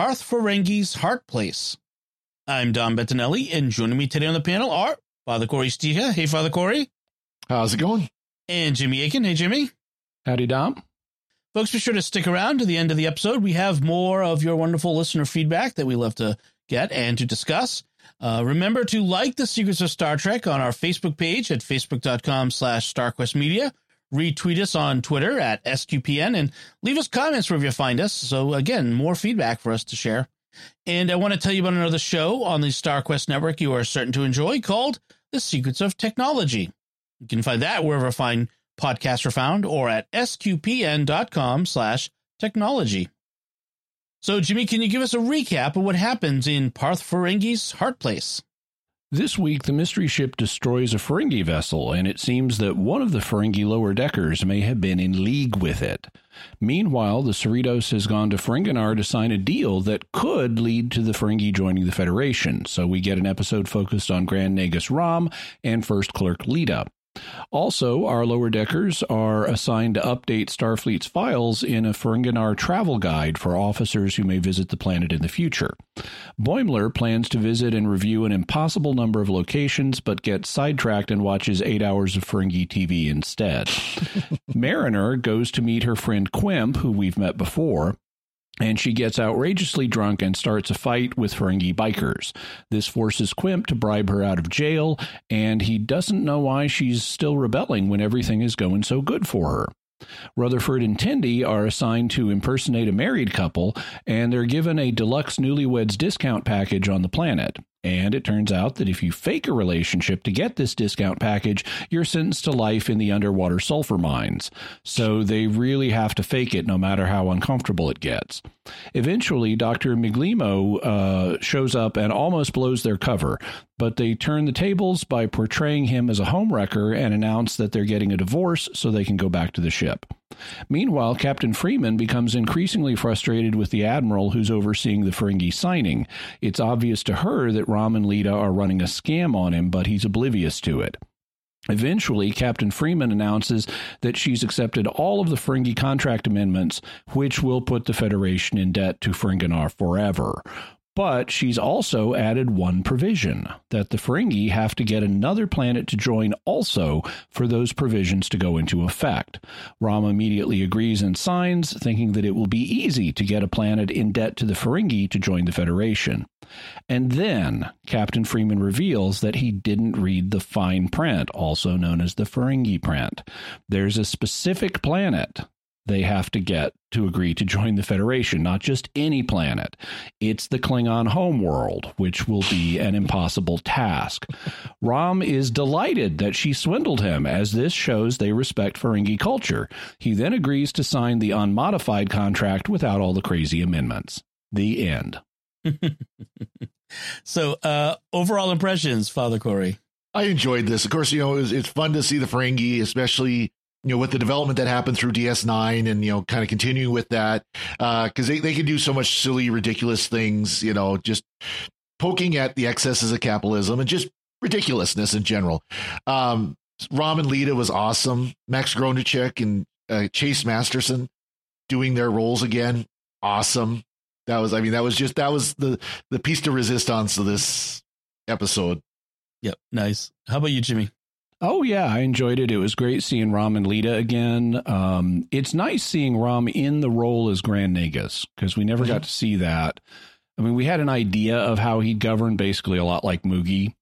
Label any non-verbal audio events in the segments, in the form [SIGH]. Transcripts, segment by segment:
Parth Ferengi's Heart Place. I'm Dom Bettinelli, and joining me today on the panel are Father Cory Sticha. Hey, Father Cory. How's it going? And Jimmy Akin. Hey, Jimmy. Howdy, Dom. Folks, be sure to stick around to the end of the episode. We have more of your wonderful listener feedback that we love to get and to discuss. Uh, remember to like the Secrets of Star Trek on our Facebook page at facebook.com slash starquestmedia. Retweet us on Twitter at SQPN and leave us comments wherever you find us. So again, more feedback for us to share. And I want to tell you about another show on the StarQuest network you are certain to enjoy called The Secrets of Technology. You can find that wherever fine podcasts are found or at sqpn.com slash technology. So, Jimmy, can you give us a recap of what happens in Parth Ferengi's Heart Place? This week, the mystery ship destroys a Ferengi vessel, and it seems that one of the Ferengi lower deckers may have been in league with it. Meanwhile, the Cerritos has gone to Ferenginar to sign a deal that could lead to the Ferengi joining the Federation, so we get an episode focused on Grand Nagus Rom and First Clerk Leeta. Also, our lower deckers are assigned to update Starfleet's files in a Ferenginar travel guide for officers who may visit the planet in the future. Boimler plans to visit and review an impossible number of locations, but gets sidetracked and watches eight hours of Ferengi TV instead. [LAUGHS] Mariner goes to meet her friend Quimp, who we've met before, and she gets outrageously drunk and starts a fight with Ferengi bikers. This forces Quimp to bribe her out of jail, and he doesn't know why she's still rebelling when everything is going so good for her. Rutherford and Tendi are assigned to impersonate a married couple, and they're given a deluxe newlyweds discount package on the planet. And it turns out that if you fake a relationship to get this discount package, you're sentenced to life in the underwater sulfur mines. So they really have to fake it no matter how uncomfortable it gets. Eventually, Dr. Migleemo uh, shows up and almost blows their cover, but they turn the tables by portraying him as a homewrecker and announce that they're getting a divorce so they can go back to the ship. Meanwhile, Captain Freeman becomes increasingly frustrated with the admiral who's overseeing the Ferengi signing. It's obvious to her that Rom and Leeta are running a scam on him, but he's oblivious to it. Eventually, Captain Freeman announces that she's accepted all of the Ferengi contract amendments, which will put the Federation in debt to Ferenginar forever. But she's also added one provision that the Ferengi have to get another planet to join also for those provisions to go into effect. Rom immediately agrees and signs, thinking that it will be easy to get a planet in debt to the Ferengi to join the Federation. And then Captain Freeman reveals that he didn't read the fine print, also known as the Ferengi print. There's a specific planet they have to get to agree to join the Federation, not just any planet. It's the Klingon homeworld, which will be an impossible task. Rom is delighted that she swindled him, as this shows they respect Ferengi culture. He then agrees to sign the unmodified contract without all the crazy amendments. The end. [LAUGHS] so, uh, overall impressions, Father Cory. I enjoyed this. Of course, you know, it was, it's fun to see the Ferengi, especially you know, with the development that happened through DS9 and, you know, kind of continuing with that, because uh, they, they can do so much silly, ridiculous things, you know, just poking at the excesses of capitalism and just ridiculousness in general. Um, and Leeta was awesome. Max Grodénchik and uh, Chase Masterson doing their roles again. Awesome. That was, I mean, that was just, that was the, the piece de resistance of this episode. Yep. Nice. How about you, Jimmy? Oh yeah, I enjoyed it. It was great seeing Rom and Leeta again. Um, it's nice seeing Rom in the role as Grand Nagus because we never mm-hmm. got to see that. I mean, we had an idea of how he'd govern, basically a lot like Moogie.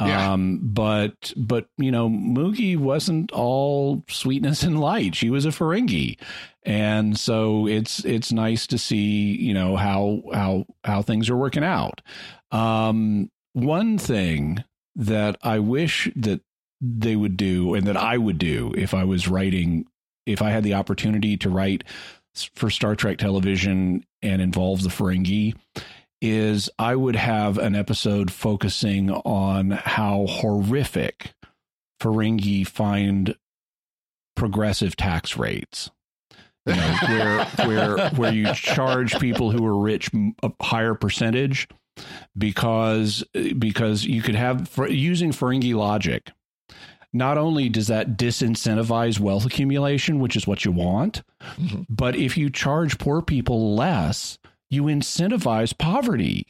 Yeah. Um, but but you know, Moogie wasn't all sweetness and light. She was a Ferengi, and so it's it's nice to see you know how how how things are working out. Um, one thing that I wish that they would do and that I would do if I was writing if I had the opportunity to write for Star Trek television and involve the Ferengi is I would have an episode focusing on how horrific Ferengi find progressive tax rates. You know, [LAUGHS] where where where you charge people who are rich a higher percentage because because you could have for using Ferengi logic. Not only does that disincentivize wealth accumulation, which is what you want, mm-hmm. but if you charge poor people less, you incentivize poverty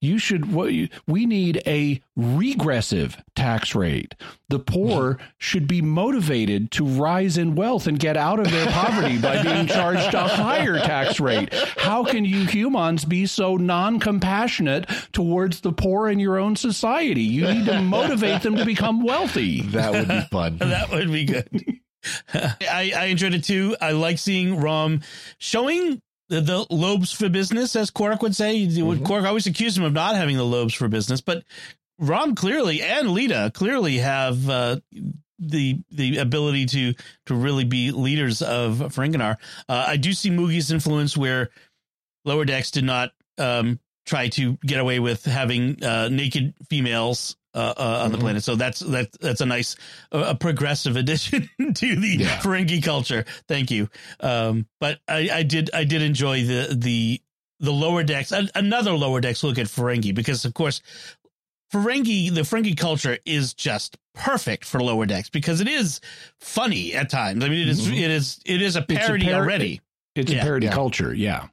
you should we need a regressive tax rate. The poor [LAUGHS] should be motivated to rise in wealth and get out of their poverty by [LAUGHS] being charged a higher tax rate. How can you humans be so non-compassionate towards the poor in your own society? You need to motivate them to become wealthy. That would be fun. [LAUGHS] That would be good. I, I enjoyed it too. I like seeing Rom showing the, the lobes for business, as Quark would say. Mm-hmm. Quark always accused him of not having the lobes for business, but Rom clearly and Leeta clearly have uh, the the ability to to really be leaders of Ferenginar. Uh, I do see Moogie's influence where Lower Decks did not um, try to get away with having uh, naked females uh, uh, on the mm-hmm. planet. So that's that that's a nice uh, a progressive [LAUGHS] addition to the yeah. Ferengi culture. Thank you. Um, but I, I did I did enjoy the the the lower decks another lower decks look at Ferengi because of course Ferengi the Ferengi culture is just perfect for lower decks because it is funny at times. I mean it is, mm-hmm. it is it is a parody a par- already. It's yeah. a parody yeah. culture, yeah.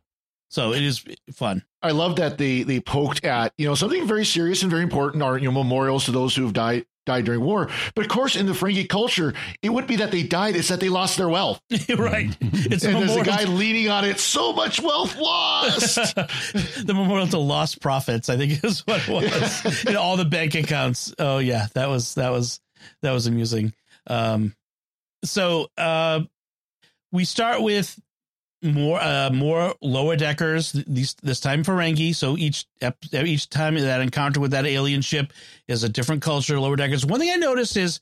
So it is fun. I love that they they poked at you know something very serious and very important are you know memorials to those who have died died during war. But of course, in the Ferengi culture, it wouldn't be that they died; it's that they lost their wealth. [LAUGHS] right. It's and there's a guy leaning on it. So much wealth lost. [LAUGHS] the memorial to lost profits, I think, [LAUGHS] is what it was. in all the bank accounts. Oh yeah, that was that was that was amusing. Um, so uh, we start with more uh more lower deckers these this time Ferengi. So each each time that encounter with that alien ship is a different culture. Lower deckers. One thing I noticed is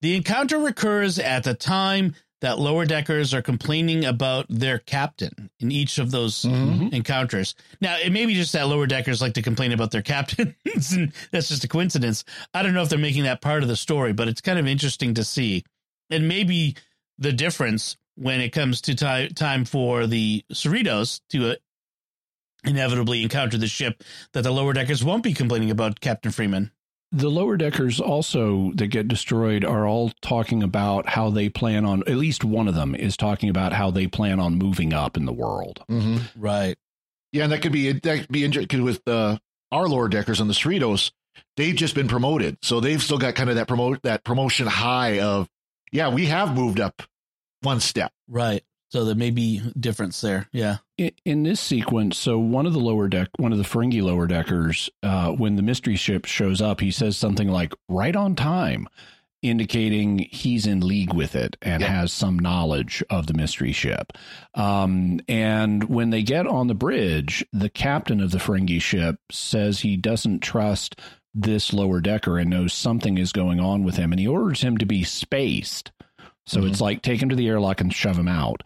the encounter recurs at the time that lower deckers are complaining about their captain in each of those mm-hmm. encounters. Now, it may be just that lower deckers like to complain about their [LAUGHS] captains, and that's just a coincidence. I don't know if they're making that part of the story, but it's kind of interesting to see. And maybe the difference when it comes to time time for the Cerritos to uh, inevitably encounter the ship that the lower deckers won't be complaining about Captain Freeman. The lower deckers also that get destroyed are all talking about how they plan on. At least one of them is talking about how they plan on moving up in the world. Mm-hmm. Right. Yeah, and that could be that could be interesting with uh, our lower deckers on the Cerritos. They've just been promoted, so they've still got kind of that promote that promotion high of yeah, we have moved up one step. Right. So there may be difference there. Yeah. In, in, this sequence, so one of the lower deck, one of the Ferengi lower deckers, uh, when the mystery ship shows up, he says something like "right on time," indicating he's in league with it and yep. has some knowledge of the mystery ship. Um, and when they get on the bridge, the captain of the Ferengi ship says he doesn't trust this lower decker and knows something is going on with him, and he orders him to be spaced so mm-hmm. it's like take him to the airlock and shove him out.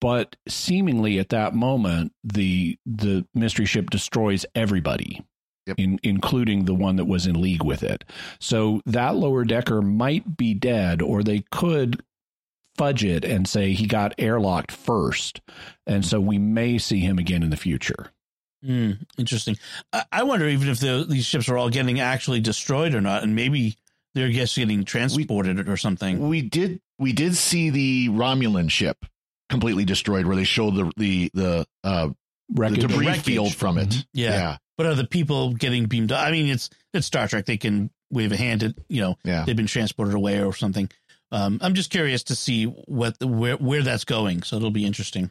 But seemingly at that moment, the the mystery ship destroys everybody. Yep. In, including the one that was in league with it. So that lower decker might be dead, or they could fudge it and say he got airlocked first. And so we may see him again in the future. Mm, interesting. I, I, wonder even if the, these ships are all getting actually destroyed or not, and maybe they're just getting transported we, or something. We did we did see the Romulan ship completely destroyed, where they showed the the the uh the debris the field from it. Mm-hmm. Yeah. yeah. But are the people getting beamed up? I mean, it's it's Star Trek. They can wave a hand at you know yeah. they've been transported away or something. Um, I'm just curious to see what the, where where that's going. So it'll be interesting.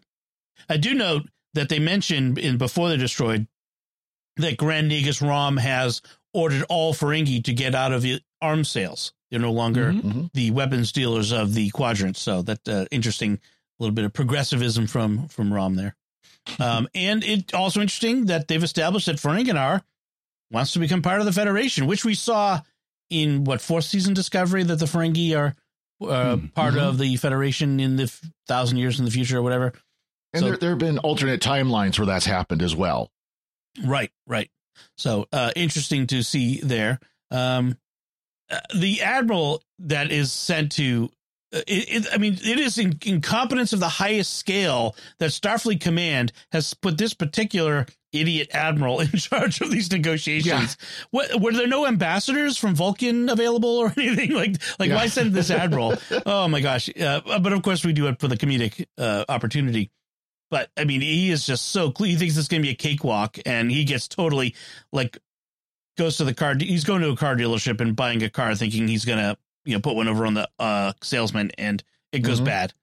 I do note that they mentioned in before they're destroyed that Grand Nagus Rom has ordered all Ferengi to get out of arms sales. They're no longer mm-hmm. mm-hmm. the weapons dealers of the quadrant. So that uh, interesting little bit of progressivism from from Rom there. [LAUGHS] Um, and it also interesting that they've established that Ferenginar wants to become part of the Federation, which we saw in what fourth season Discovery that the Ferengi are uh, Hmm. part Mhm. of the Federation in the f- thousand years in the future or whatever. And So- there, there have been alternate timelines where that's happened as well. Right, right. So uh, interesting to see there. Um, uh, the admiral that is sent to, uh, it, it, I mean, it is in, incompetence of the highest scale that Starfleet Command has put this particular idiot admiral [LAUGHS] in charge of these negotiations. What, were there no ambassadors from Vulcan available or [LAUGHS] anything like? Like, Yeah. why send this [LAUGHS] admiral? oh my gosh! Uh, but of course, we do it for the comedic uh, opportunity. But I mean, he is just so clear. He thinks it's going to be a cakewalk, and he gets totally like goes to the car. He's going to a car dealership and buying a car, thinking he's going to you know put one over on the uh, salesman, and it goes Mhm. bad.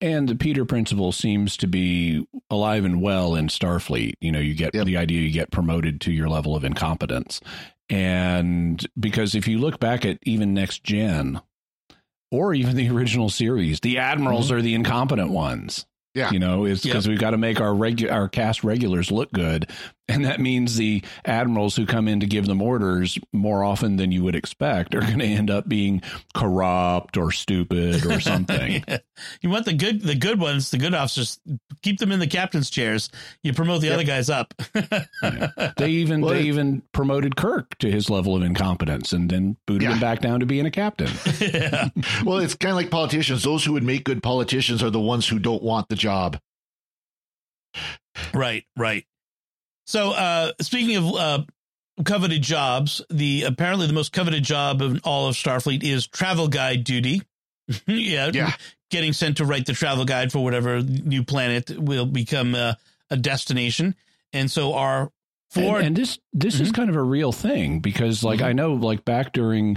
And the Peter principle seems to be alive and well in Starfleet. You know, you get Yep. the idea you get promoted to your level of incompetence. And because if you look back at even Next Gen or even the original series, the admirals are the incompetent ones. Yeah. You know, it's because we've got to make our regu- our cast regulars look good. And that means the admirals who come in to give them orders more often than you would expect are going to end up being corrupt or stupid or [LAUGHS] something. Yeah. You want the good, the good ones, the good officers. Keep them in the captain's chairs. You promote the Yep. other guys up. [LAUGHS] They even Well, they it- even promoted Kirk to his level of incompetence and then booted Yeah. him back down to being a captain. [LAUGHS] yeah. Well, it's kind of like politicians. Those who would make good politicians are the ones who don't want the job. Right, right. So, uh, speaking of uh, coveted jobs, the apparently the most coveted job of all of Starfleet is travel guide duty. [LAUGHS] yeah, Yeah. getting sent to write the travel guide for whatever new planet will become uh, a destination. And so, our four and, and this this is kind of a real thing because like Mhm. I know like back during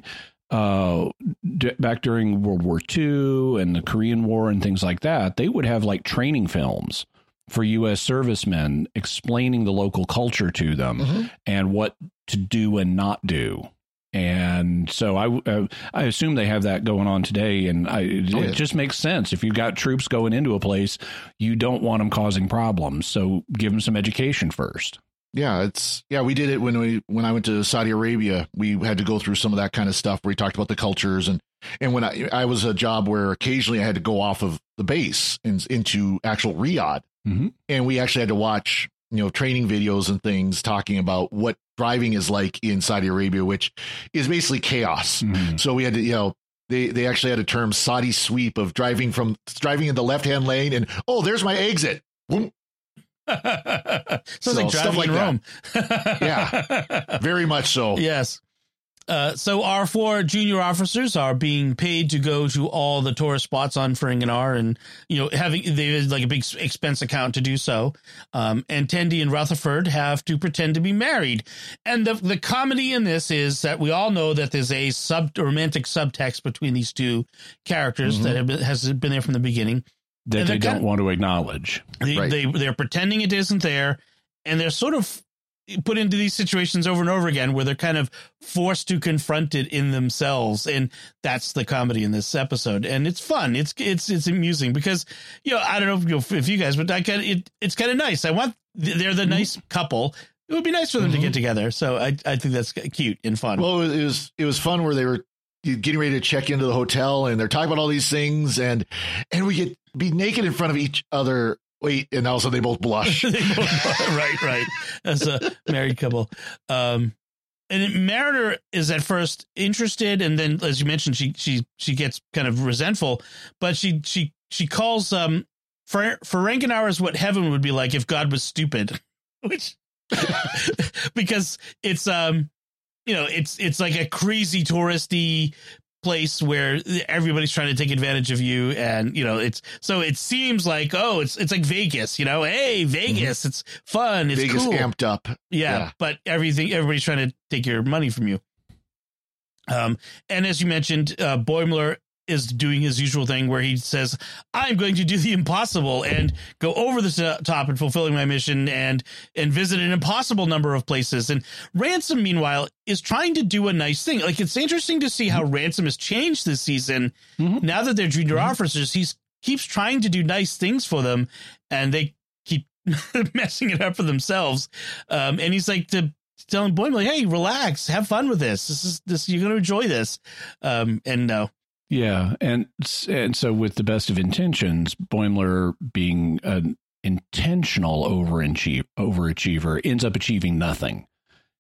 uh d- back during World War II and the Korean War and things like that, they would have like training films for US servicemen explaining the local culture to them Mhm. and what to do and not do. And so I, uh, I assume they have that going on today, and I, it, Oh, yeah. it just makes sense. If you've got troops going into a place, you don't want them causing problems, so give them some education first. Yeah, it's yeah. We did it when we when I went to Saudi Arabia. We had to go through some of that kind of stuff where we talked about the cultures and and when I I was a job where occasionally I had to go off of the base and into actual Riyadh, Mhm. and we actually had to watch you know training videos and things talking about what driving is like in Saudi Arabia, which is basically chaos. Mhm. So we had to you know. They, they actually had a term Saudi sweep of driving from driving in the left hand lane and oh there's my exit Boom. [LAUGHS] So, like stuff driving like in. Rome. Yeah. [LAUGHS] very much so Yes. Uh, so our four junior officers are being paid to go to all the tourist spots on Ferenginar and, you know, having, they have like a big expense account to do so. Um, and Tendi and Rutherford have to pretend to be married. And the, the comedy in this is that we all know that there's a sub romantic subtext between these two characters Mhm. that have been, has been there from the beginning. That they don't kind- want to acknowledge. They, Right. they they're pretending it isn't there, and they're sort of put into these situations over and over again where they're kind of forced to confront it in themselves, and that's the comedy in this episode. And it's fun. It's it's it's amusing because you know I don't know if you, if you guys, but I kind of it, it's kind of nice. I want they're the nice couple. It would be nice for them to Mhm. get together. So I I think that's cute and fun. Well, it was it was fun where they were getting ready to check into the hotel and they're talking about all these things and and we get be naked in front of each other. Wait, and also they both blush. [LAUGHS] They both- [LAUGHS] right, right. As a married couple. Um, and Mariner is at first interested, and then, as you mentioned, she she she gets kind of resentful. But she she she calls um for Ferenginar is what heaven would be like if God was stupid, [LAUGHS] which because it's um you know it's it's like a crazy touristy place where everybody's trying to take advantage of you and you know it's so it seems like oh it's it's like Vegas you know hey Vegas it's fun it's Vegas cool amped up. yeah, Yeah. but everything everybody's trying to take your money from you. Um, and as you mentioned, uh, Boimler is doing his usual thing where he says, "I'm going to do the impossible and go over the top and fulfilling my mission and and visit an impossible number of places." And Ransom, meanwhile, is trying to do a nice thing. Like it's interesting to see how Ransom has changed this season. Mhm. Now that they're junior officers, he's keeps trying to do nice things for them, and they keep [LAUGHS] messing it up for themselves. Um, and he's like to telling like, "Hey, relax, have fun with this. This is this. You're going to enjoy this." Um, and no, Yeah, and and so with the best of intentions, Boimler being an intentional overachiever, overachiever ends up achieving nothing.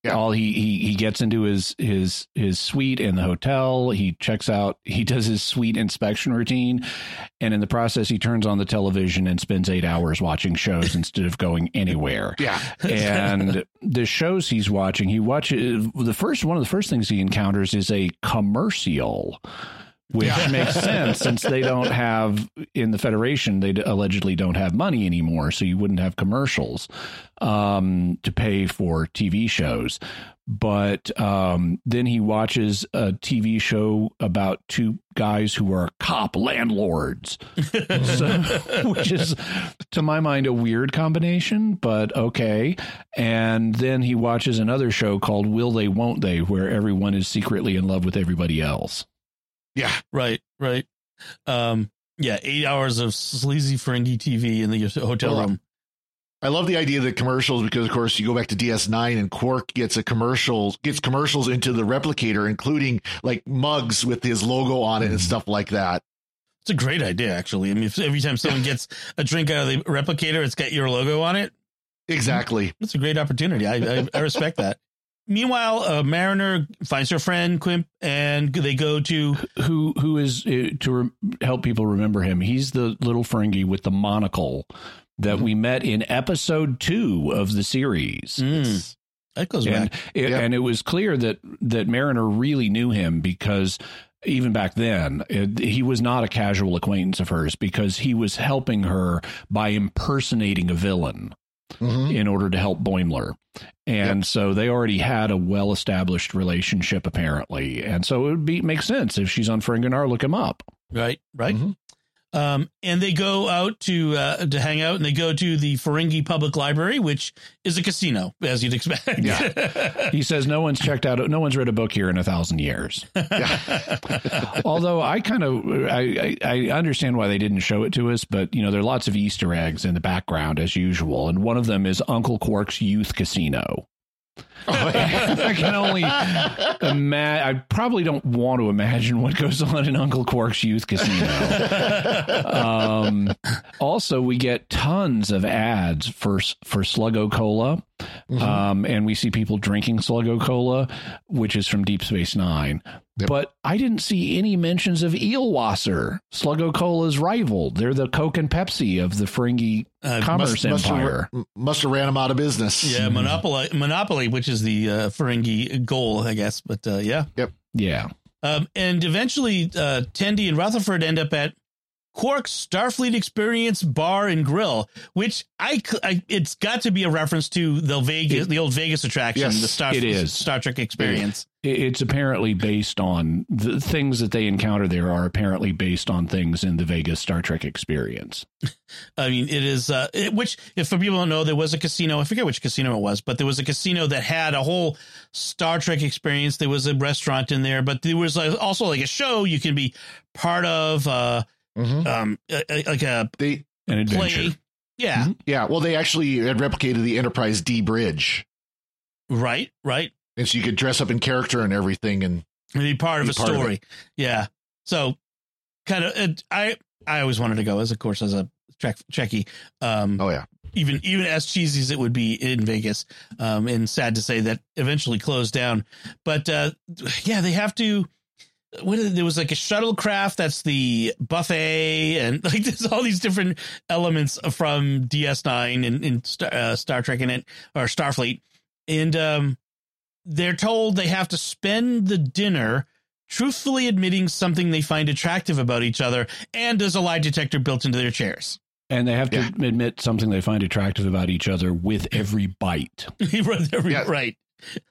Yeah. All he, he he gets into his his his suite in the hotel. He checks out. He does his suite inspection routine, and in the process, he turns on the television and spends eight hours watching shows instead of going anywhere. [LAUGHS] Yeah. and the shows he's watching, he watches the first one of the first things he encounters is a commercial which Yeah. makes [LAUGHS] sense since they don't have in the federation they allegedly don't have money anymore so you wouldn't have commercials um, to pay for tv shows. But um, then he watches a tv show about two guys who are cop landlords. [LAUGHS] So, which is to my mind a weird combination but okay. And then he watches another show called will they won't they where everyone is secretly in love with everybody else Yeah. Right, right. Um, yeah, eight hours of sleazy Ferengi TV in the hotel room. I love the idea of the commercials because, of course, you go back to DS9 and Quark gets a commercial, gets commercials into the replicator, including like mugs with his logo on it and stuff like that. It's a great idea, actually. I mean, if every time someone gets a drink out of the replicator, it's got your logo on it. Exactly. It's a great opportunity. I, I, I respect that. Meanwhile, uh, Mariner finds her friend Quimp, and they go to who who is uh, to re- help people remember him? He's the little Ferengi with the monocle that we met in episode 2 of the series. Mm, that goes and back. it, Yeah. and it was clear that that Mariner really knew him because even back then it, he was not a casual acquaintance of hers because he was helping her by impersonating a villain Mhm. in order to help Boimler. And so they already had a well established relationship apparently. And so it would be make sense if she's on Ferenginar, look him up. Right, right. Mhm. Um, and they go out to uh, to hang out, and they go to the Ferengi Public Library, which is a casino, as you'd expect. Yeah. [LAUGHS] He says no one's checked out no one's read a book here in a thousand years. Yeah. [LAUGHS] Although I kind of I, I I understand why they didn't show it to us, but you know there are lots of Easter eggs in the background as usual, and one of them is Uncle Quark's youth casino. [LAUGHS] I can only imagine. I probably don't want to imagine what goes on in Uncle Quark's youth casino. um, also, we get tons of ads for for Slug-o-Cola, Mhm. um, and we see people drinking Slug-o-Cola, which is from Deep Space Nine. Yep. But I didn't see any mentions of Eelwasser, Slug-o-Cola's rival. They're the Coke and Pepsi of the Ferengi Uh, commerce must, empire. have, must have ran them out of business. yeah, Monopoly, Monopoly, which is the uh, Ferengi goal, I guess. But uh, yeah, yep, yeah. um, and eventually, uh, Tendi and Rutherford end up at Quark's Starfleet Experience Bar and Grill, which I, I- it's got to be a reference to the Vegas, the old Vegas attraction, Yes, the Star, it is. Star Trek Experience. It- It's apparently based on the things that they encounter there are apparently based on things in the Vegas Star Trek experience. [LAUGHS] I mean, it is, uh, it, which, if for people don't know, there was a casino. I forget which casino it was, but there was a casino that had a whole Star Trek experience. There was a restaurant in there, but there was like, also like a show you can be part of, uh, Mhm. um, a- a- like a They, An adventure. play. Yeah. Mhm. yeah. Well, they actually had replicated the Enterprise D bridge. Right. Right. And so you could dress up in character and everything. And And be part of Be a part of story. yeah. So kind of, it, I, I always wanted to go as, of course, as a Trek Trekkie. Um, oh, yeah. even even as cheesy as it would be in Vegas, um, and sad to say that eventually closed down. But uh, yeah, they have to. What is, there was like a shuttlecraft that's the buffet, and [LAUGHS] like there's all these different elements from DS9 and, and Star, uh, Star Trek in it or Starfleet, and um, they're told they have to spend the dinner truthfully admitting something they find attractive about each other, and there's a lie detector built into their chairs. And they have to Yeah. admit something they find attractive about each other with every bite. [LAUGHS] right, every- Yeah. right.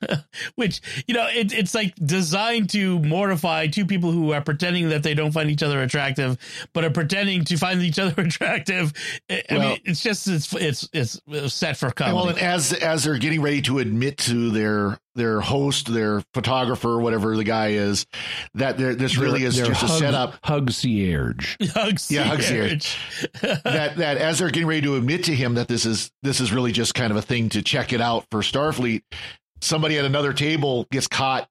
[LAUGHS] Which you know, it, it's like designed to mortify two people who are pretending that they don't find each other attractive, but are pretending to find each other [LAUGHS] attractive. I I Well- mean, it's just it's it's it's set for comedy. well, and as as they're getting ready to admit to their their host, their photographer, whatever the guy is, that there this really is Their just a hug- setup. Hug Sierge. [LAUGHS] Hugs Yeah, hugs here. marriage. that that as they're getting ready to admit to him that this is this is really just kind of a thing to check it out for Starfleet, somebody at another table gets caught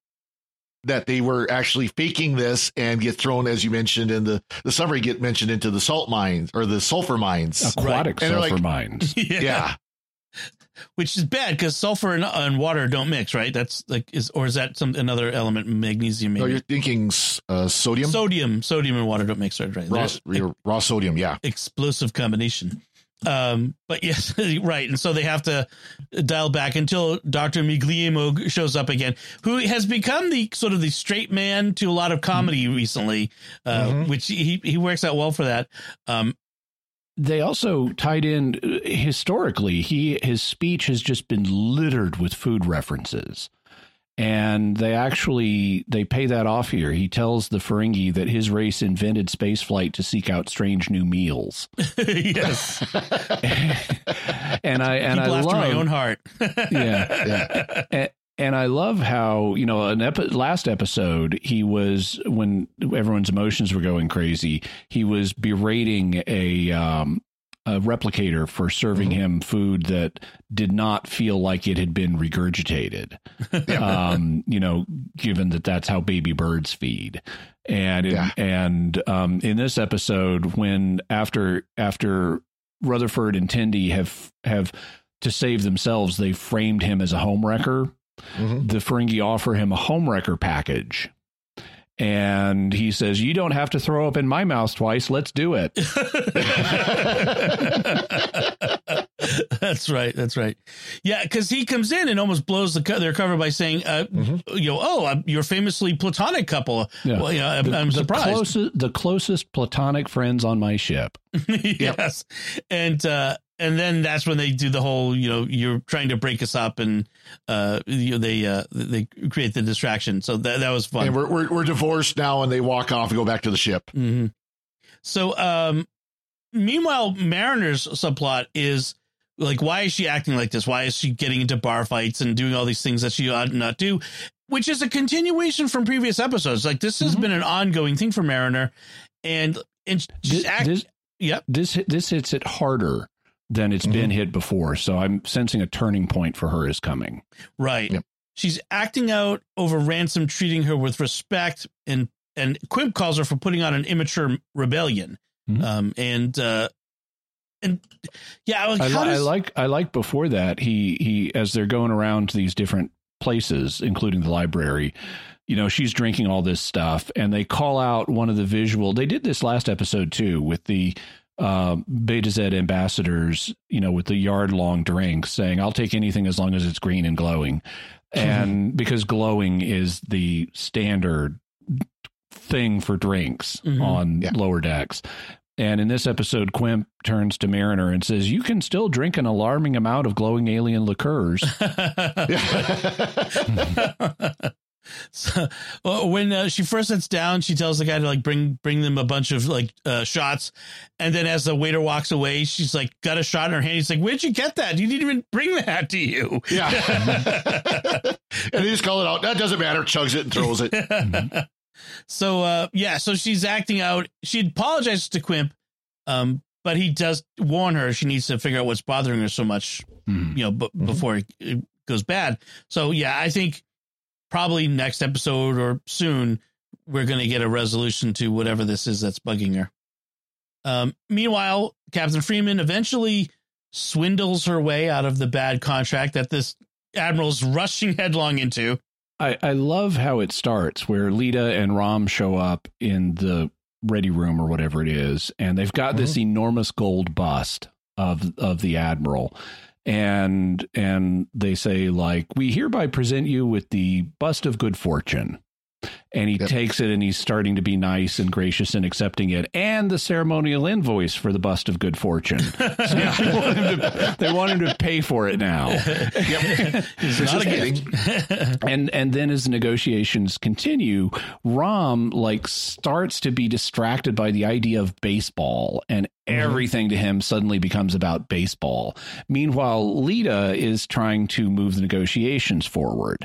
that they were actually faking this and get thrown, as you mentioned in the the summary, get mentioned into the salt mines or the sulfur mines, aquatic And they're sulfur like- mines. [LAUGHS] yeah. yeah. which is bad because sulfur and, and water don't mix, right? That's like is or is that some another element? Magnesium, No, you're thinking uh, sodium, sodium, sodium and water don't mix, right? Right. raw, raw sodium. Yeah, explosive combination. Um, but yes, [LAUGHS] right. And so they have to dial back until Dr. Migleemo shows up again, who has become the sort of the straight man to a lot of comedy recently, uh, Mhm. which he, he works out well for that. Um, They also tied in uh, historically. He his speech has just been littered with food references, and they actually they pay that off here. He tells the Ferengi that his race invented spaceflight to seek out strange new meals, [LAUGHS] yes. [LAUGHS] and I and I People after love my own heart. [LAUGHS] yeah. yeah, and, and I love how you know an epi- last episode he was when everyone's emotions were going crazy. He was berating a um, a replicator for serving Mhm. him food that did not feel like it had been regurgitated. [LAUGHS] um, you know, given that that's how baby birds feed. And in, Yeah. and um, in this episode, when after after Rutherford and Tendi have have to save themselves, they framed him as a homewrecker. Mhm. The Ferengi offer him a homewrecker package. And he says, You don't have to throw up in my mouth twice. Let's do it. [LAUGHS] that's right. That's right. Yeah, because he comes in and almost blows the co- their cover by saying, uh, Mhm. "You know, oh, I'm, you're famously platonic couple." Yeah. Well, you know, I'm, The, I'm the closest, the closest platonic friends on my ship. [LAUGHS] yes, and uh, and then that's when they do the whole, you know, you're trying to break us up, and uh, you know, they uh, they create the distraction. So that that was fun. and we're, we're we're divorced now, and they walk off and go back to the ship. hmm So, um, meanwhile, Mariner's subplot is like, why is she acting like this? Why is she getting into bar fights and doing all these things that she ought not do? Which is a continuation from previous episodes. Like this has Mhm. been an ongoing thing for Mariner, and and she's This, act- this, yep. this this hits it harder than it's been hit before. So I'm sensing a turning point for her is coming. Right. Yep. She's acting out over Ransom treating her with respect and and Quimp calls her for putting on an immature rebellion. Mhm. Um and uh and yeah, like I, li- I like I like before that he he as they're going around to these different places, including the library. You know, she's drinking all this stuff, and they call out one of the visual. They did this last episode too with the uh, Betazed ambassadors. You know, with the yard long drinks, saying, "I'll take anything as long as it's green and glowing," and because glowing is the standard thing for drinks Mhm. on Yeah. lower decks. And in this episode, Quimp turns to Mariner and says, You can still drink an alarming amount of glowing alien liqueurs. [LAUGHS] [LAUGHS] [LAUGHS] [LAUGHS] so, well, when uh, she first sits down, she tells the guy to like bring bring them a bunch of like uh, shots, and then as the waiter walks away, she's like got a shot in her hand. He's like, "Where'd you get that? You didn't even bring that to you." yeah, [LAUGHS] and they just call it out. That doesn't matter. Chugs it and throws it. [LAUGHS] so uh, yeah, so she's acting out. She apologizes to Quimp, um, but he does warn her she needs to figure out what's bothering her so much Mhm. you know, b- Mhm. before it, it goes bad. So yeah, I think probably next episode or soon we're going to get a resolution to whatever this is that's bugging her. Um, meanwhile, Captain Freeman eventually swindles her way out of the bad contract that this admiral's rushing headlong into. I, I love how it starts where Leeta and Rom show up in the ready room or whatever it is, and they've got this enormous gold bust of of the admiral. And and they say like we hereby present you with the bust of good fortune. And he Yep. takes it and he's starting to be nice and gracious and accepting it, and the ceremonial invoice for the bust of good fortune. [LAUGHS] So they, want him to, they want him to pay for it now. [LAUGHS] It's not a gift. and and then as the negotiations continue rom like starts to be distracted by the idea of baseball and mm-hmm. everything to him suddenly becomes about baseball meanwhile Leeta is trying to move the negotiations forward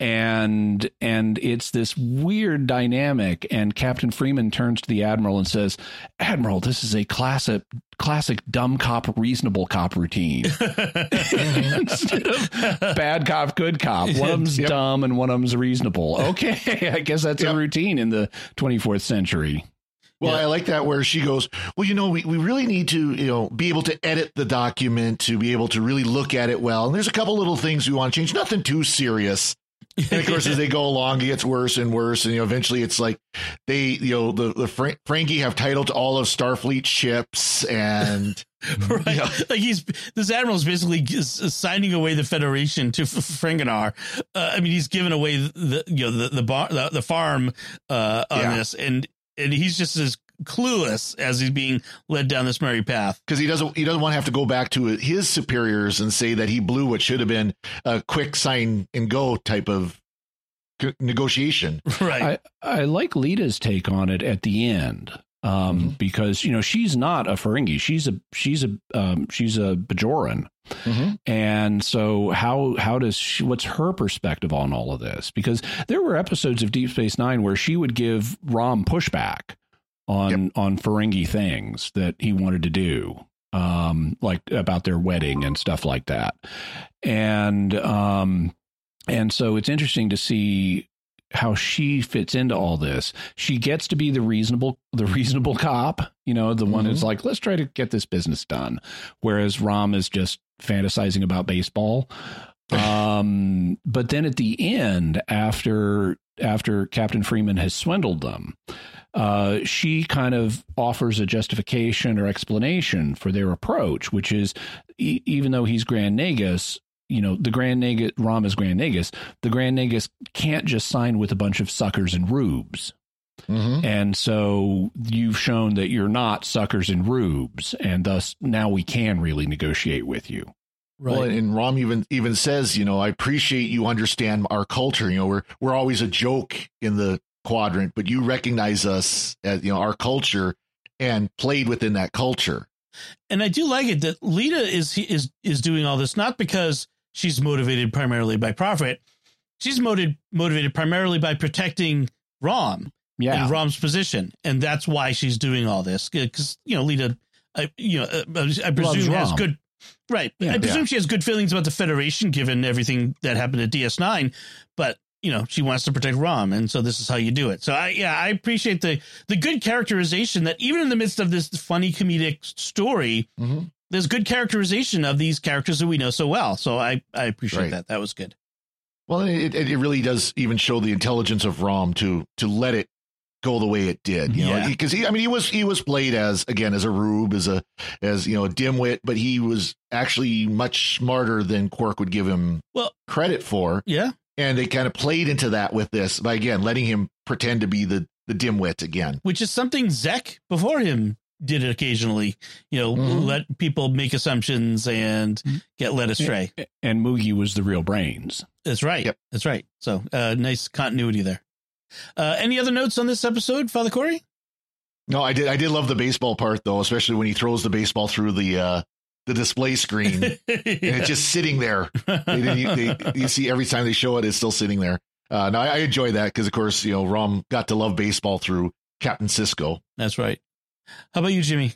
and and it's this weird dynamic. And Captain Freeman turns to the admiral and says, "Admiral, this is a classic, classic dumb cop, reasonable cop routine. [LAUGHS] [LAUGHS] Instead of bad cop, good cop. One of them's Yep. dumb and one of them's reasonable. [LAUGHS] Okay, I guess that's Yep. a routine in the 24th century. Well, Yeah. I like that where she goes, well, you know, we, we really need to, you know, be able to edit the document to be able to really look at it well. And there's a couple little things we want to change, nothing too serious. And of course, as they go along, it gets worse and worse. And, you know, eventually it's like they, you know, the, the Fra- Frankie have title to all of Starfleet ships. And [LAUGHS] right. Yeah. Like he's this admiral is basically signing away the Federation to F-. Uh, I mean, he's given away the you know the the bar the, the farm uh, on Yeah. this, and and he's just as clueless as he's being led down this merry path. because he doesn't, he doesn't want to have to go back to his superiors and say that he blew what should have been a quick sign and go type of negotiation. [LAUGHS] Right. I, I like Leeta's take on it at the end. Um, Mhm. because you know she's not a Ferengi, she's a she's a um, she's a Bajoran, Mhm. and so how how does she, what's her perspective on all of this? Because there were episodes of Deep Space Nine where she would give Rom pushback on on Ferengi things that he wanted to do, um, like about their wedding and stuff like that, and um, and so it's interesting to see how she fits into all this. She gets to be the reasonable the reasonable cop, you know, the one Mhm. who's like, let's try to get this business done. Whereas Rom is just fantasizing about baseball. Um, but then at the end, after after Captain Freeman has swindled them, uh, she kind of offers a justification or explanation for their approach, which is e- even though he's Grand Nagus, you know, the Grand Nagus, Rom is Grand Nagus, the Grand Nagus can't just sign with a bunch of suckers and rubes. Mhm. And so you've shown that you're not suckers and rubes, and thus now we can really negotiate with you. Right. Well, and Rom even even says, you know, I appreciate you understand our culture. You know, we're we're always a joke in the quadrant, but you recognize us as you know our culture and played within that culture. and I do like it that Leeta is is is doing all this not because she's motivated primarily by profit. She's motivated motivated primarily by protecting Rom Yeah. and Rom's position, and that's why she's doing all this. Because you know, Leeta, I, you know, uh, I presume has good. Right, Yeah. I presume she has good feelings about the Federation, given everything that happened at DS9. But you know, she wants to protect Rom, and so this is how you do it. So I, yeah, I appreciate the the good characterization that even in the midst of this funny comedic story, Mm-hmm. there's good characterization of these characters that we know so well. So I I appreciate Right. that. That was good. Well, it it really does even show the intelligence of Rom to to let it go the way it did. You know, Yeah. because he, I mean, he was he was played as again as a rube, as a as you know a dimwit, but he was actually much smarter than Quark would give him Well- credit for. Yeah, and they kind of played into that with this by again letting him pretend to be the the dimwit again. which is something Zek before him did occasionally. You know, Mhm. let people make assumptions and get led astray. And Moogie was the real brains. That's right. Yep. That's right. So uh, nice continuity there. Uh, any other notes on this episode, Father Cory? No, I did I did love the baseball part though, especially when he throws the baseball through the uh the display screen [LAUGHS] and it's just sitting there. They didn't, they, you see every time they show it, it's still sitting there. Uh, no, I, I enjoy that because of course you know Rom got to love baseball through Captain Sisko. That's right. How about you, Jimmy?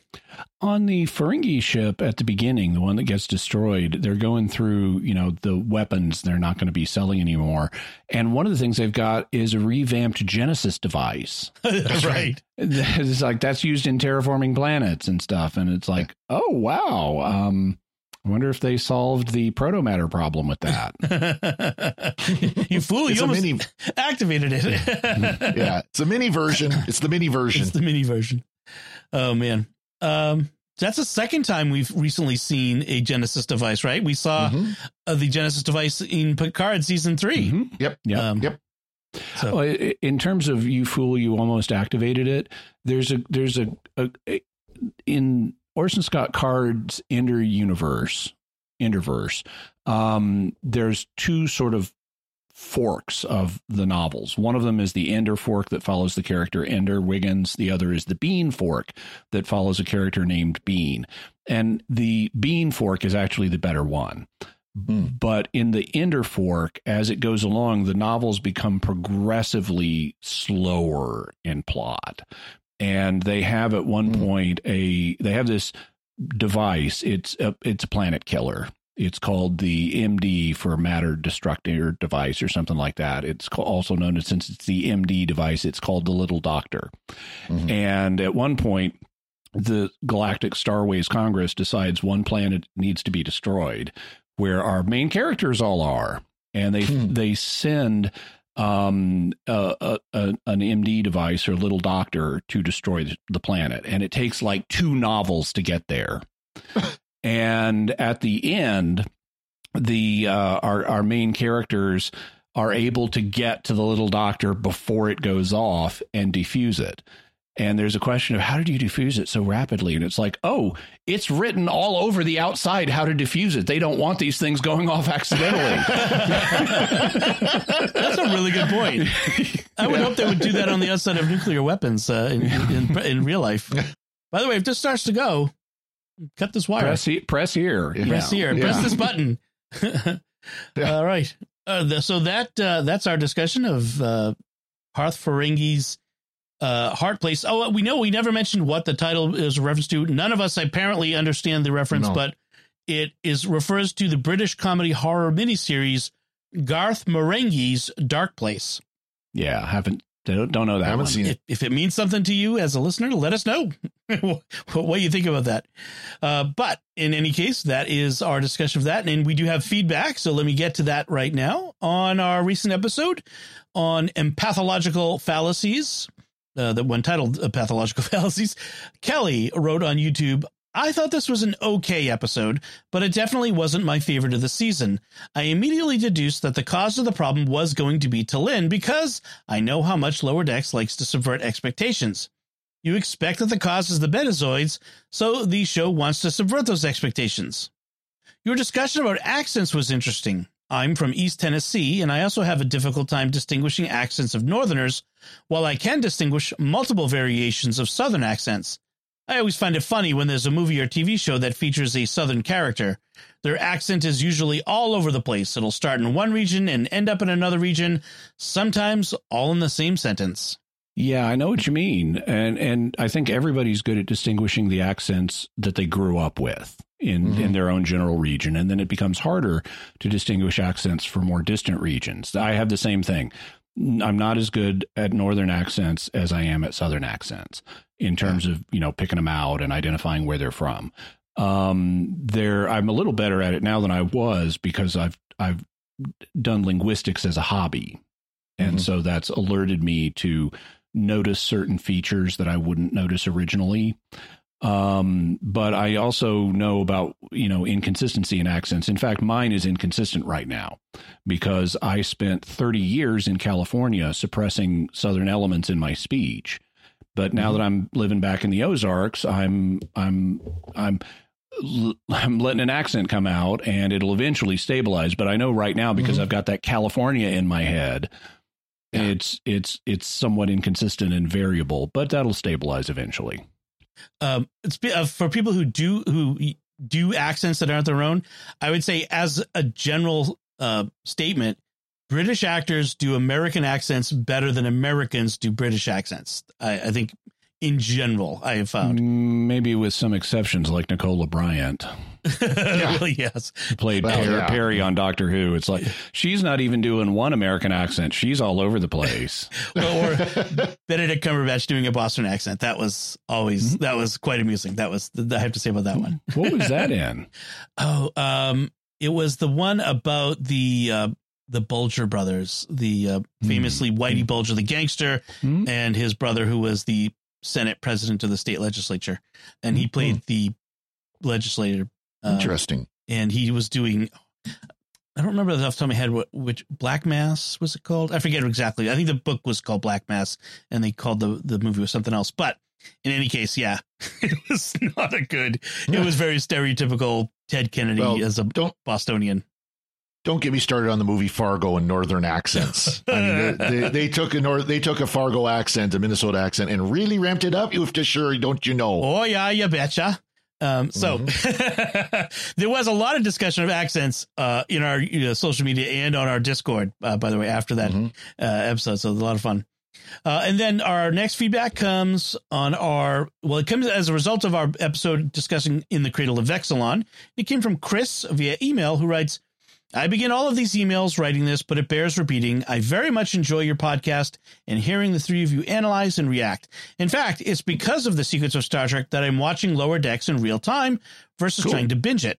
On the Ferengi ship at the beginning, the one that gets destroyed, they're going through, you know, the weapons they're not going to be selling anymore. And one of the things they've got is a revamped Genesis device. [LAUGHS] That's right. It's like that's used in terraforming planets and stuff. And it's like, oh wow. Um I wonder if they solved the proto matter problem with that. [LAUGHS] you fool! It's you a almost mini, activated it. [LAUGHS] yeah, it's a mini version. It's the mini version. It's the mini version. Oh man. Um that's the second time we've recently seen a Genesis device, right? We saw Mhm. uh, the Genesis device in Picard season 3 Mhm. Yep. Yep. Um, Yep. So Well, in terms of you fool, you almost activated it. There's a there's a, a, a in Orson Scott Card's Ender universe, Enderverse. Um, there's two sort of forks of the novels. One of them is the Ender fork that follows the character Ender Wiggins. The other is the Bean fork that follows a character named Bean. And the Bean fork is actually the better one. Mm. But in the Ender Fork, as it goes along, the novels become progressively slower in plot. And they have at one Mm. point a they have this device. It's a it's a planet killer. It's called the MD for matter destructor device or something like that. It's also known as since it's the MD device, it's called the Little Doctor. Mhm. And at one point, the Galactic Starways Congress decides one planet needs to be destroyed, where our main characters all are, and they Hmm. they send um a, a, a, an MD device or little doctor to destroy the planet, and it takes like two novels to get there. [LAUGHS] and at the end, the uh, our our main characters are able to get to the little doctor before it goes off and defuse it. And there's a question of how did you defuse it so rapidly? And it's like, oh, it's written all over the outside how to defuse it. They don't want these things going off accidentally. [LAUGHS] [LAUGHS] That's a really good point. I would hope they would do that on the outside of nuclear weapons uh, in, in, in real life. By the way, if this starts to go, cut this wire. press, press here. Yeah. press here. Yeah. Press this button. [LAUGHS] All right. Uh, the, so that uh, that's our discussion of uh, Parth Ferengi's uh, Heart Place. Oh, we know we never mentioned what the title is a reference to. None of us apparently understand the reference, No. but it is refers to the British comedy horror miniseries Garth Marenghi's Dark Place. Yeah, haven't don't, don't know that I haven't one. seen it. If, if it means something to you as a listener, let us know [LAUGHS] what, what you think about that. Uh, but in any case, that is our discussion of that. And we do have feedback. So let me get to that right now. On our recent episode on empathological fallacies, uh, the one titled uh, Pathological [LAUGHS] Fallacies, Kelly wrote on YouTube, I thought this was an okay episode, but it definitely wasn't my favorite of the season. I immediately deduced that the cause of the problem was going to be T'Lyn because I know how much Lower Decks likes to subvert expectations. You expect that the cause is the Betazoids, so the show wants to subvert those expectations. Your discussion about accents was interesting. I'm from East Tennessee, and I also have a difficult time distinguishing accents of Northerners, while I can distinguish multiple variations of Southern accents. I always find it funny when there's a movie or TV show that features a Southern character. Their accent is usually all over the place. It'll start in one region and end up in another region, sometimes all in the same sentence. Yeah, I know what you mean, and and I think everybody's good at distinguishing the accents that they grew up with in Mhm. in their own general region, and then it becomes harder to distinguish accents for more distant regions. I have the same thing. I'm not as good at northern accents as I am at southern accents in terms of you know picking them out and identifying where they're from. Um, there, I'm a little better at it now than I was because I've I've done linguistics as a hobby, and Mhm. so that's alerted me to notice certain features that I wouldn't notice originally. Um, but I also know about, you know, inconsistency in accents. In fact, mine is inconsistent right now because I spent 30 years in California suppressing Southern elements in my speech. But now that I'm living back in the Ozarks, I'm, I'm, I'm, I'm letting an accent come out and it'll eventually stabilize. But I know right now because Mhm. I've got that California in my head, Yeah. it's it's it's somewhat inconsistent and variable, but that'll stabilize eventually. um, it's uh, for people who do who do accents that aren't their own. I would say, as a general uh, statement, British actors do American accents better than Americans do British accents. I, I think, in general, I have found. Maybe with some exceptions, like Nicola Bryant, [LAUGHS] really, yes. played Well, Per- yeah. Peri on Doctor Who. It's like she's not even doing one American accent; she's all over the place. [LAUGHS] or Benedict Cumberbatch doing a Boston accent. That was always that was quite amusing. That was I have to say about that one. what was that in? [LAUGHS] Oh, um, it was the one about the uh, the Bulger brothers, the uh, famously Whitey Bulger, the gangster, Hmm? and his brother, who was the Senate president of the state legislature, and he played the legislator. Uh, Interesting. and he was doing. I don't remember off the top of my head what which Black Mass was it called. I forget exactly. I think the book was called Black Mass, and they called the the movie was something else. But in any case, yeah, [LAUGHS] it was not a good. It was very stereotypical Ted Kennedy Well, as a don't Bostonian. Don't get me started on the movie Fargo and northern accents. I mean, they, [LAUGHS] they, they took a north, they took a Fargo accent, a Minnesota accent, and really ramped it up. You have to sure, don't you know? Oh yeah, you betcha. Um, so [LAUGHS] there was a lot of discussion of accents uh, in our you know, social media and on our Discord, uh, by the way, after that Mhm. uh, episode. So it was a lot of fun. Uh, and then our next feedback comes on our, well, it comes as a result of our episode discussing In the Cradle of Vexilon. It came from Chris via email who writes, I begin all of these emails writing this, but it bears repeating. I very much enjoy your podcast and hearing the three of you analyze and react. In fact, it's because of the secrets of Star Trek that I'm watching Lower Decks in real time versus Cool. trying to binge it.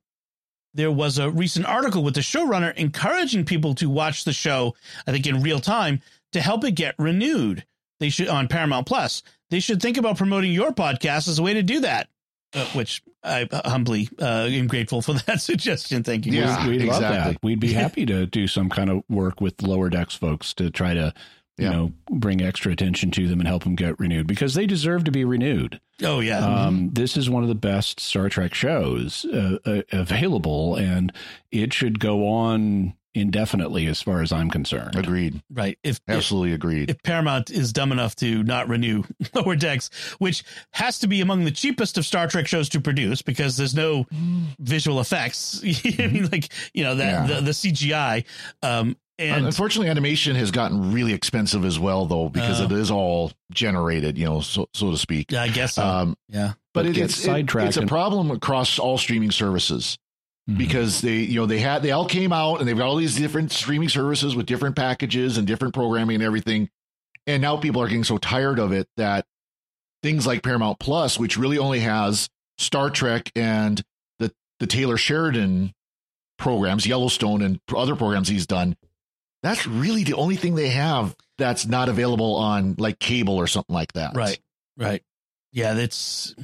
There was a recent article with the showrunner encouraging people to watch the show, I think in real time, to help it get renewed. They should on Paramount Plus. They should think about promoting your podcast as a way to do that. Uh, which I humbly uh, am grateful for [LAUGHS] that suggestion. Thank you. Yeah. We'd love exactly. that. We'd be happy to do some kind of work with lower decks folks to try to, you Yeah. know, bring extra attention to them and help them get renewed because they deserve to be renewed. Oh yeah. Um, this is one of the best Star Trek shows uh, uh, available, and it should go on indefinitely, as far as I'm concerned. Agreed. right. If, if Absolutely agreed. if Paramount is dumb enough to not renew [LAUGHS] Lower Decks, which has to be among the cheapest of Star Trek shows to produce because there's no visual effects. [LAUGHS] I mean, like you know that Yeah. the, the CGI. Um, and Unfortunately, animation has gotten really expensive as well, though, because Oh. it is all generated, you know, so so to speak. yeah, I guess so. Um, yeah. but But it, it's it- sidetracked it's a problem across all streaming services Mhm. because they you know they had they all came out and they've got all these different streaming services with different packages and different programming and everything and now people are getting so tired of it that things like Paramount Plus which really only has Star Trek and the the Taylor Sheridan programs Yellowstone and other programs he's done that's really the only thing they have that's not available on like cable or something like that Right. Right. Yeah, that's.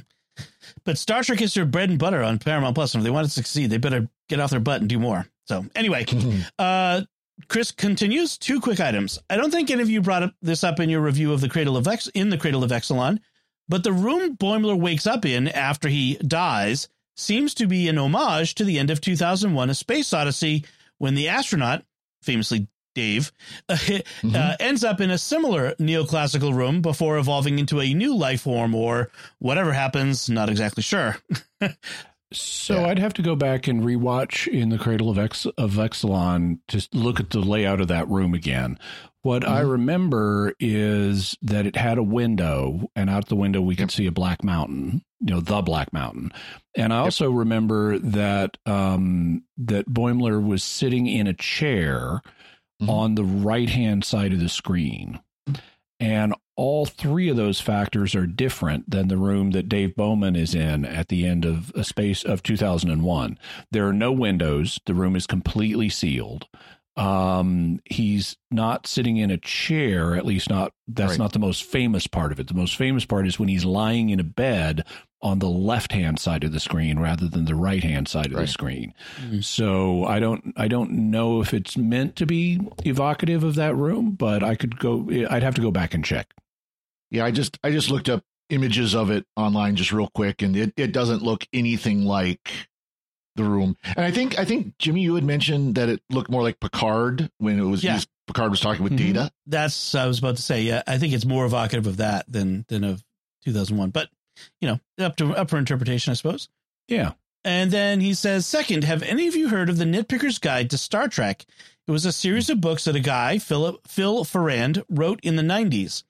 But Star Trek is their bread and butter on Paramount Plus, and if they want to succeed, they better get off their butt and do more. So anyway, [LAUGHS] uh, Chris continues. Two quick items. I don't think any of you brought up this up in your review of the Cradle of Ex in the Cradle of Vexilon, but the room Boimler wakes up in after he dies seems to be an homage to the end of 2001: A Space Odyssey, when the astronaut, famously Dave, [LAUGHS] uh, uh, ends up in a similar neoclassical room before evolving into a new life form or whatever happens. Not exactly sure. So Yeah. I'd have to go back and rewatch in the Cradle of Ex of Vexilon to look at the layout of that room again. What I Mhm. remember is that it had a window, and out the window we could see a black mountain, you know, the Black Mountain. And I also remember that um, that Boimler was sitting in a chair Mhm. on the right hand side of the screen. And all three of those factors are different than the room that Dave Bowman is in at the end of a space of 2001. There are no windows. The room is completely sealed. Um, he's not sitting in a chair, at least not that's Right. not the most famous part of it. The most famous part is when he's lying in a bed on the left hand side of the screen rather than the right hand side of the Right. screen. Mhm. So I don't I don't know if it's meant to be evocative of that room, but I could go I'd have to go back and check. Yeah, I just I just looked up images of it online just real quick, and it, it doesn't look anything like the room. And I think I think Jimmy, you had mentioned that it looked more like Picard when it was Yeah. used, Picard was talking with Mhm. Data. That's I was about to say. Yeah, I think it's more evocative of that than than of 2001. But you know, up to up for interpretation, I suppose. Yeah. And then he says, second, have any of you heard of the Nitpicker's Guide to Star Trek? It was a series of books that a guy, Philip Phil Farrand, wrote in the 90s.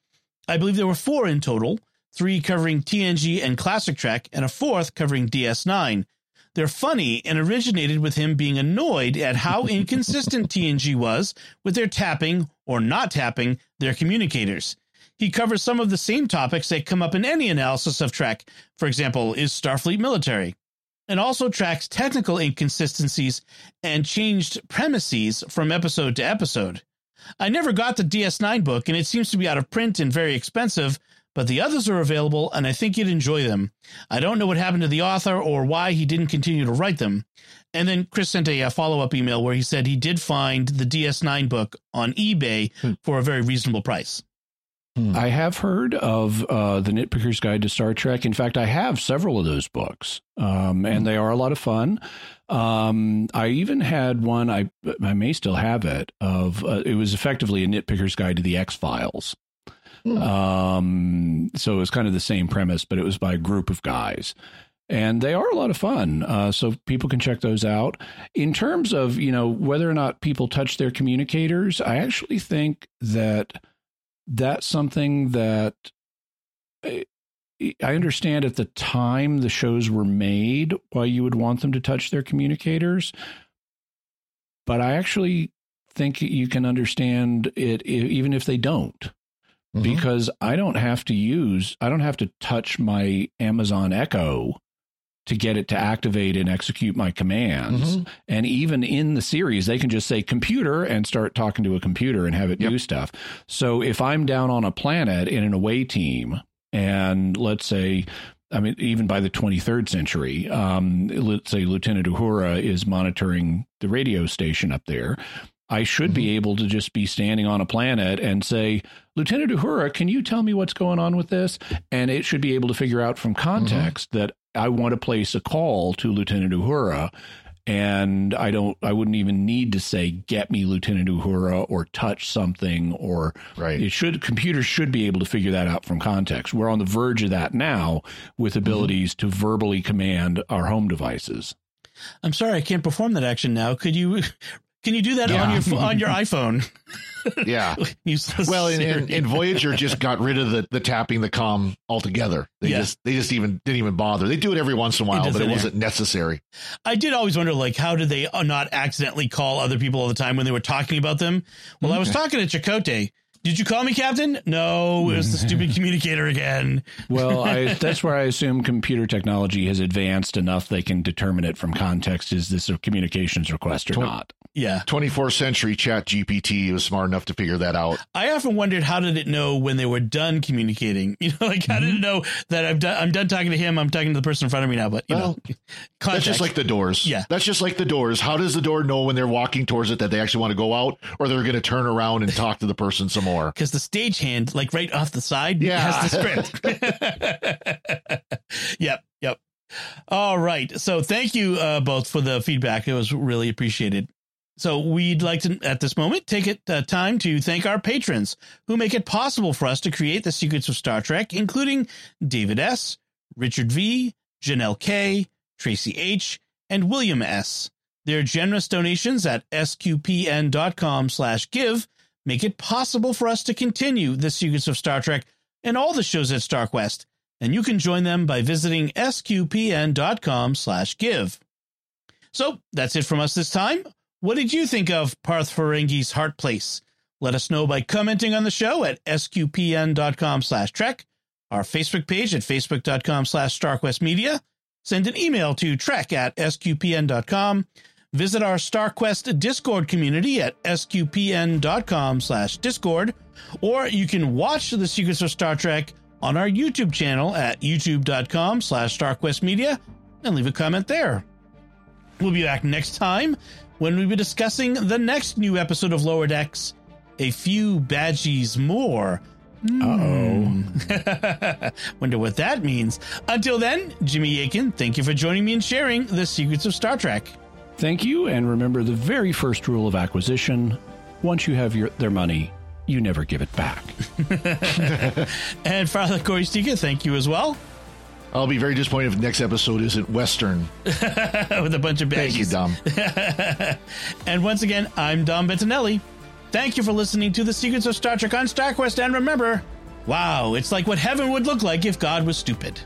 I believe there were four in total, three covering TNG and classic Trek, and a fourth covering DS9. They're funny and originated with him being annoyed at how [LAUGHS] inconsistent TNG was with their tapping or not tapping their communicators. He covers some of the same topics that come up in any analysis of Trek. For example, is Starfleet military? And also tracks technical inconsistencies and changed premises from episode to episode. I never got the DS9 book, and it seems to be out of print and very expensive, but the others are available, and I think you'd enjoy them. I don't know what happened to the author or why he didn't continue to write them. And then Chris sent a, follow up email where he said he did find the DS9 book on eBay Hmm. for a very reasonable price. I have heard of uh, the Nitpicker's Guide to Star Trek. In fact, I have several of those books, um, and they are a lot of fun. Um, I even had one. I I may still have it. Of uh, it was effectively a Nitpicker's Guide to the X Files. Hmm. Um, so it was kind of the same premise, but it was by a group of guys. and they are a lot of fun. Uh, so people can check those out. In terms of you know whether or not people touch their communicators, I actually think that that's something that I, I understand at the time the shows were made why you would want them to touch their communicators, but I actually think you can understand it even if they don't. Mm-hmm. Because I don't have to use, I don't have to touch my Amazon Echo to get it to activate and execute my commands. Mm-hmm. And even in the series, they can just say computer and start talking to a computer and have it yep. do stuff. So if I'm down on a planet in an away team, and let's say, I mean, even by the 23rd century, um, let's say Lieutenant Uhura is monitoring the radio station up there. I should mm-hmm. be able to just be standing on a planet and say, Lieutenant Uhura, can you tell me what's going on with this? And it should be able to figure out from context mm-hmm. that I want to place a call to Lieutenant Uhura and I don't I wouldn't even need to say get me Lieutenant Uhura or touch something or right. it should computers should be able to figure that out from context. We're on the verge of that now with mm-hmm. abilities mm-hmm. to verbally command our home devices. I'm sorry I can't perform that action now. Could you can you do that yeah. on your on your [LAUGHS] iPhone? yeah. [LAUGHS] well, and, and, Voyager just got rid of the, the tapping the com altogether. They yeah. just they just even didn't even bother. They do it every once in a while, but it wasn't necessary. I did always wonder, like, how did they uh, not accidentally call other people all the time when they were talking about them? Well. I was talking to Chakotay did you call me captain? No, it was the stupid [LAUGHS] communicator again. well, I, [LAUGHS] that's where I assume computer technology has advanced enough they can determine it from context. Is this a communications request or Tw- not? Yeah. 24th century chat GPT was smart enough to figure that out. I often wondered how did it know when they were done communicating? [LAUGHS] You know, like how mm-hmm. did it know that I'm done, I'm done talking to him. I'm talking to the person in front of me now, but you well, know, context. that's just like the doors. Yeah. That's just like the doors. How does the door know when they're walking towards it that they actually want to go out or they're going to turn around and talk to the person some more? Because the stagehand, like right off the side, yeah. has the script. [LAUGHS] [LAUGHS] yep. Yep. All right. So thank you uh, both for the feedback. It was really appreciated. So we'd like to, at this moment, take it uh, time to thank our patrons who make it possible for us to create the secrets of Star Trek, including David S., Richard V., Janelle K., Tracy H., and William S. Their generous donations at sqpn.com slash give make it possible for us to continue the secrets of Star Trek and all the shows at StarQuest, and you can join them by visiting sqpn.com slash give. So that's it from us this time. What did you think of Parth Ferengi's Heart Place? Let us know by commenting on the show at sqpn.com slash trek, our Facebook page at facebook.com slash starquestmedia, send an email to trek at sqpn.com, visit our StarQuest Discord community at sqpn.com slash discord, or you can watch The Secrets of Star Trek on our YouTube channel at youtube.com slash starquestmedia and leave a comment there. We'll be back next time when we'll be discussing the next new episode of Lower Decks, A Few Badgeys More. oh. [LAUGHS] Wonder what that means. Until then, Jimmy Akin, thank you for joining me and sharing the secrets of Star Trek. Thank you, and remember the very first rule of acquisition once you have your, their money, you never give it back. [LAUGHS] and Father Cory Sticha, thank you as well. I'll be very disappointed if the next episode isn't Western. [LAUGHS] With a bunch of baggies. Thank you, Dom. [LAUGHS] and once again, I'm Dom Bettinelli. Thank you for listening to The Secrets of Star Trek on StarQuest. And remember, wow, it's like what heaven would look like if God was stupid.